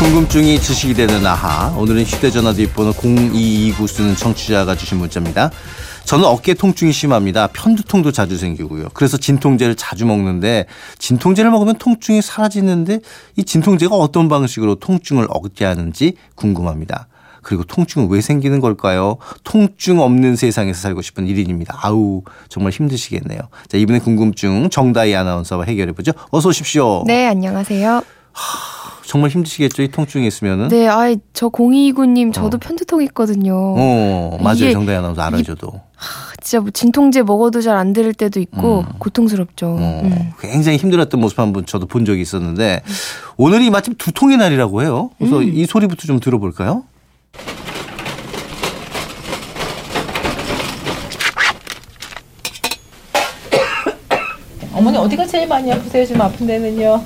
궁금증이 지식이 되는 아하. 오늘은 휴대전화 뒷번호 0229 쓰는 청취자가 주신 문자입니다. 저는 어깨 통증이 심합니다. 편두통도 자주 생기고요. 그래서 진통제를 자주 먹는데 진통제를 먹으면 통증이 사라지는데 이 진통제가 어떤 방식으로 통증을 억제하는지 궁금합니다. 그리고 통증은 왜 생기는 걸까요? 통증 없는 세상에서 살고 싶은 1인입니다. 아우, 정말 힘드시겠네요. 자, 이번에 궁금증 정다희 아나운서와 해결해 보죠. 어서 오십시오. 네, 안녕하세요. 정말 힘드시겠죠? 이 통증이 있으면은. 네, 아이, 저 0229님, 저도 편두통 있거든요. 어, 맞아요. 이게- 정다희 아나운서 알아요, 저도. 진짜 뭐 진통제 먹어도 잘 안 들을 때도 있고, 음. 고통스럽죠. 어, 음. 굉장히 힘들었던 모습 한 번 저도 본 적이 있었는데 오늘이 마침 두통의 날이라고 해요. 그래서 음. 이 소리부터 좀 들어볼까요? 어머니 어디가 제일 많이 아프세요? 지금 아픈 데는요?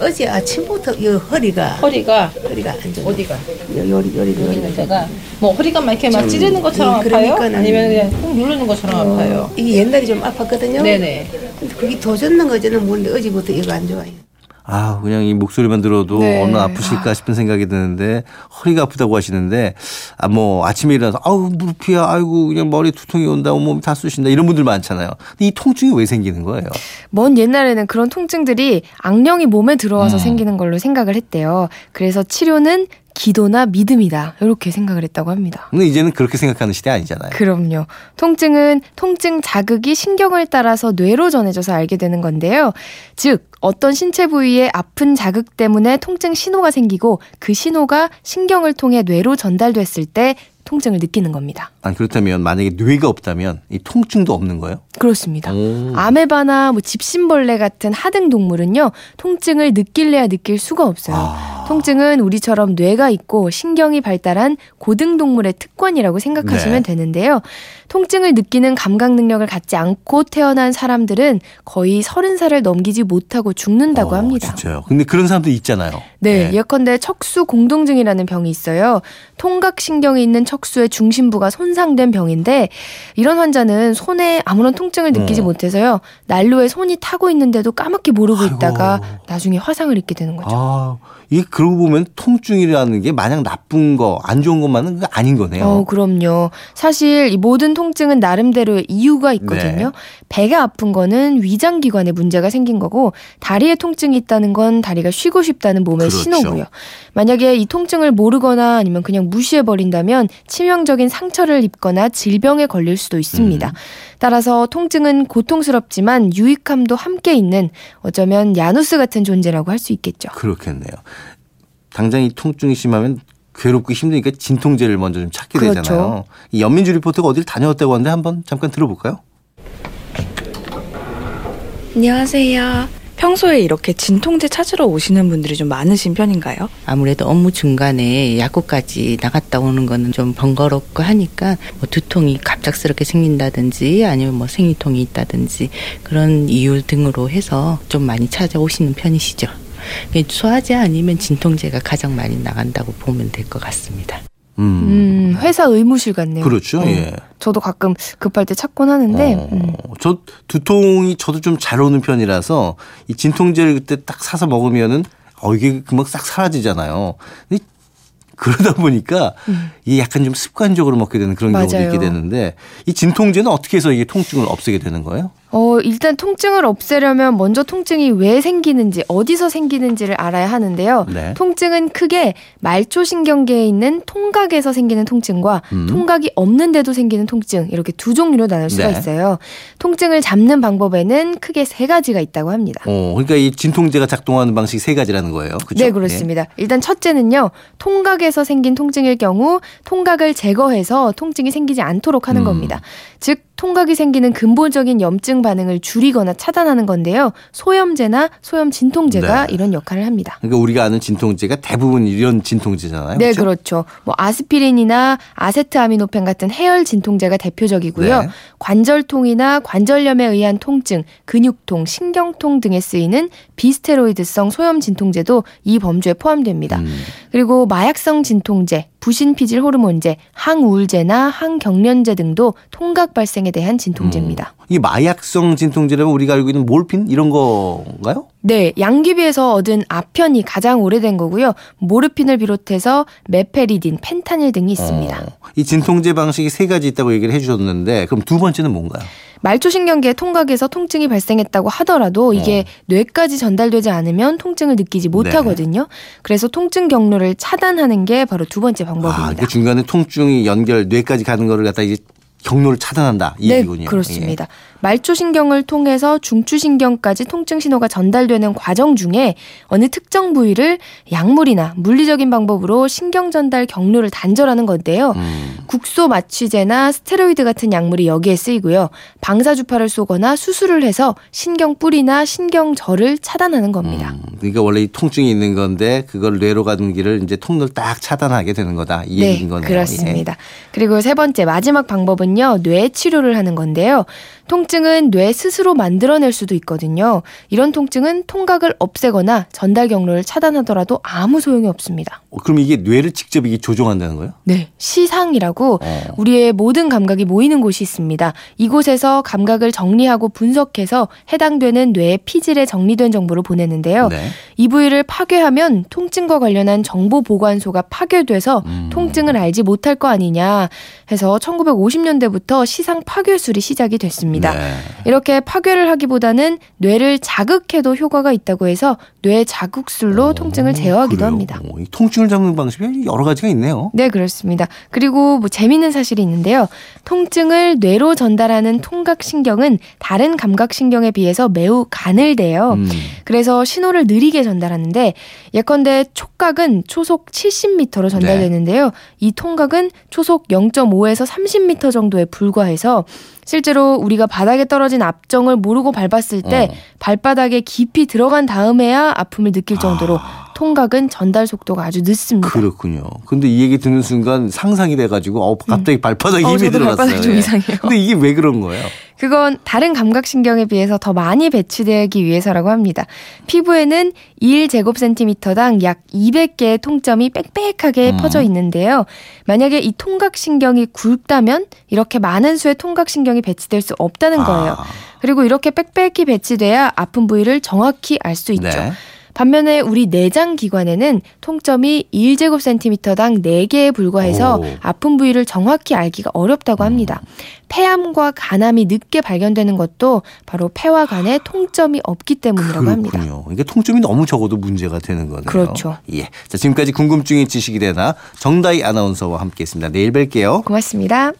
어제 아침부터 이 허리가 허리가 허리가 안 좋아. 어디가? 요리 요리 요리 여기 요리. 데가 뭐 허리가 막 이렇게 막 찌르는 것처럼 음, 아파요? 그러니까는- 아니면 그냥 꾹 누르는 것처럼 아파요? 이게 옛날에 좀 아팠거든요. 네네. 근데 그게 더 젖는 거지는 모르는데 어제부터 이거 안 좋아요. 아, 그냥 이 목소리만 들어도 네. 얼마나 아프실까 싶은 생각이 드는데 허리가 아프다고 하시는데 아, 뭐 아침에 일어나서 아우 무릎이야 아이고 그냥 머리 두통이 온다 온몸이 다 쑤신다 이런 분들 많잖아요. 근데 이 통증이 왜 생기는 거예요? 먼 옛날에는 그런 통증들이 악령이 몸에 들어와서 음. 생기는 걸로 생각을 했대요. 그래서 치료는 기도나 믿음이다. 이렇게 생각을 했다고 합니다. 근데 이제는 그렇게 생각하는 시대 아니잖아요. 그럼요. 통증은 통증 자극이 신경을 따라서 뇌로 전해져서 알게 되는 건데요. 즉, 어떤 신체 부위에 아픈 자극 때문에 통증 신호가 생기고 그 신호가 신경을 통해 뇌로 전달됐을 때 통증을 느끼는 겁니다. 아니 그렇다면 만약에 뇌가 없다면 이 통증도 없는 거예요? 그렇습니다. 오. 아메바나 뭐 집신벌레 같은 하등 동물은요, 통증을 느낄래야 느낄 수가 없어요. 아. 통증은 우리처럼 뇌가 있고 신경이 발달한 고등동물의 특권이라고 생각하시면 네. 되는데요. 통증을 느끼는 감각 능력을 갖지 않고 태어난 사람들은 거의 서른 살을 넘기지 못하고 죽는다고 어, 합니다. 진짜요. 근데 그런 사람도 있잖아요. 네, 예컨대 척수 공동증이라는 병이 있어요. 통각신경이 있는 척수의 중심부가 손상된 병인데 이런 환자는 손에 아무런 통증을 느끼지 어. 못해서요. 난로에 손이 타고 있는데도 까맣게 모르고 아이고. 있다가 나중에 화상을 입게 되는 거죠. 아, 이게 그러고 보면 통증이라는 게 마냥 나쁜 거, 안 좋은 것만은 아닌 거네요. 어, 그럼요. 사실 이 모든 통증은 나름대로의 이유가 있거든요. 네. 배가 아픈 거는 위장 기관에 문제가 생긴 거고 다리에 통증이 있다는 건 다리가 쉬고 싶다는 몸의 그렇죠. 신호고요. 만약에 이 통증을 모르거나 아니면 그냥 무시해 버린다면 치명적인 상처를 입거나 질병에 걸릴 수도 있습니다. 음. 따라서 통증은 고통스럽지만 유익함도 함께 있는 어쩌면 야누스 같은 존재라고 할 수 있겠죠. 그렇겠네요. 당장 이 통증이 심하면 괴롭고 힘드니까 진통제를 먼저 좀 찾게 그렇죠. 되잖아요. 이 연민주 리포터가 어디를 다녀왔다고 하는데 한번 잠깐 들어볼까요? 안녕하세요. 평소에 이렇게 진통제 찾으러 오시는 분들이 좀 많으신 편인가요? 아무래도 업무 중간에 약국까지 나갔다 오는 거는 좀 번거롭고 하니까 뭐 두통이 갑작스럽게 생긴다든지 아니면 뭐 생리통이 있다든지 그런 이유 등으로 해서 좀 많이 찾아오시는 편이시죠. 소화제 아니면 진통제가 가장 많이 나간다고 보면 될 것 같습니다. 음, 회사 의무실 같네요. 그렇죠. 어, 예. 저도 가끔 급할 때 찾곤 하는데 어, 음. 저 두통이 저도 좀 잘 오는 편이라서 이 진통제를 그때 딱 사서 먹으면은 어 이게 금방 싹 사라지잖아요. 근데 그러다 보니까 이게 약간 좀 습관적으로 먹게 되는 그런 경우도 음. 맞아요. 있게 되는데 이 진통제는 어떻게 해서 이게 통증을 없애게 되는 거예요? 어, 일단 통증을 없애려면 먼저 통증이 왜 생기는지, 어디서 생기는지를 알아야 하는데요. 네. 통증은 크게 말초신경계에 있는 통각에서 생기는 통증과 음. 통각이 없는데도 생기는 통증, 이렇게 두 종류로 나눌 수가 네. 있어요. 통증을 잡는 방법에는 크게 세 가지가 있다고 합니다. 어, 그러니까 이 진통제가 작동하는 방식이 세 가지라는 거예요. 그렇죠? 네, 그렇습니다. 일단 첫째는요, 통각에서 생긴 통증일 경우 통각을 제거해서 통증이 생기지 않도록 하는 음. 겁니다. 즉, 통각이 생기는 근본적인 염증 반응을 줄이거나 차단하는 건데요. 소염제나 소염 진통제가 네. 이런 역할을 합니다. 그러니까 우리가 아는 진통제가 대부분 이런 진통제잖아요. 네, 그렇죠? 그렇죠. 뭐 아스피린이나 아세트아미노펜 같은 해열 진통제가 대표적이고요. 네. 관절통이나 관절염에 의한 통증, 근육통, 신경통 등에 쓰이는 비스테로이드성 소염 진통제도 이 범주에 포함됩니다. 음. 그리고 마약성 진통제, 부신피질 호르몬제, 항우울제나 항경련제 등도 통각 발생에 대한 진통제입니다. 이 마약성 진통제라면 우리가 알고 있는 몰핀 이런 건가요? 네, 양귀비에서 얻은 아편이 가장 오래된 거고요. 모르핀을 비롯해서 메페리딘, 펜타닐 등이 있습니다. 어, 이 진통제 방식이 세 가지 있다고 얘기를 해주셨는데 그럼 두 번째는 뭔가요? 말초신경계 통각에서 통증이 발생했다고 하더라도 이게 어. 뇌까지 전달되지 않으면 통증을 느끼지 못하거든요. 그래서 통증 경로를 차단하는 게 바로 두 번째 네. 아, 방법입니다. 이게 중간에 통증이 연결 뇌까지 가는 거를 갖다 이제 경로를 차단한다 이 네, 얘기군요. 예. 그렇습니다. 말초신경을 통해서 중추신경까지 통증 신호가 전달되는 과정 중에 어느 특정 부위를 약물이나 물리적인 방법으로 신경 전달 경로를 단절하는 건데요. 예. 음. 국소 마취제나 스테로이드 같은 약물이 여기에 쓰이고요. 방사 주파를 쏘거나 수술을 해서 신경 뿌리나 신경절을 차단하는 겁니다. 음, 그러니까 원래 이 통증이 있는 건데 그걸 뇌로 가는 길을 이제 통로를 딱 차단하게 되는 거다 이 네, 얘기인 거네요. 그렇습니다. 그리고 세 번째 마지막 방법은 요. 뇌 치료를 하는 건데요. 통증은 뇌 스스로 만들어낼 수도 있거든요. 이런 통증은 통각을 없애거나 전달 경로를 차단하더라도 아무 소용이 없습니다. 어, 그럼 이게 뇌를 직접 이게 조종한다는 거예요? 네, 시상이라고 어. 우리의 모든 감각이 모이는 곳이 있습니다. 이곳에서 감각을 정리하고 분석해서 해당되는 뇌의 피질에 정리된 정보를 보내는데요. 네. 이 부위를 파괴하면 통증과 관련한 정보 보관소가 파괴돼서 음. 통증을 알지 못할 거 아니냐 해서 1950년대 부터 시상 파괴술이 시작이 됐습니다. 네. 이렇게 파괴를 하기보다는 뇌를 자극해도 효과가 있다고 해서 뇌 자극술로 통증을 제어하기도 그래요? 합니다. 어, 이 통증을 잡는 방식이 여러 가지가 있네요. 네, 그렇습니다. 그리고 뭐 재미있는 사실이 있는데요. 통증을 뇌로 전달하는 통각신경은 다른 감각신경에 비해서 매우 가늘대요. 음. 그래서 신호를 느리게 전달하는데 예컨대 촉각은 초속 70m로 전달되는데요. 이 통각은 초속 0.5에서 30m 정도 에 불과해서 실제로 우리가 바닥에 떨어진 압정을 모르고 밟았을 때 어. 발바닥에 깊이 들어간 다음에야 아픔을 느낄 정도로 통각은 전달 속도가 아주 늦습니다. 그렇군요. 근데 이 얘기 듣는 순간 상상이 돼가지고 어, 갑자기 발바닥에 어, 힘이 저도 들어갔어요. 발바닥이 좀 예. 이상해요. 근데 이게 왜 그런 거예요? 그건 다른 감각신경에 비해서 더 많이 배치되기 위해서라고 합니다. 피부에는 1제곱센티미터당 약 200개의 통점이 빽빽하게 음. 퍼져 있는데요. 만약에 이 통각신경이 굵다면 이렇게 많은 수의 통각신경이 배치될 수 없다는 거예요. 아, 그리고 이렇게 빽빽히 배치돼야 아픈 부위를 정확히 알 수 있죠. 네. 반면에 우리 내장 기관에는 통점이 1제곱센티미터당 4개에 불과해서 오. 아픈 부위를 정확히 알기가 어렵다고 합니다. 폐암과 간암이 늦게 발견되는 것도 바로 폐와 간에 통점이 없기 때문이라고 합니다. 그렇군요. 이게 통증이 너무 적어도 문제가 되는 거네요. 그렇죠. 예. 자, 지금까지 궁금증이 지식이 되나 정다희 아나운서와 함께했습니다. 내일 뵐게요. 고맙습니다.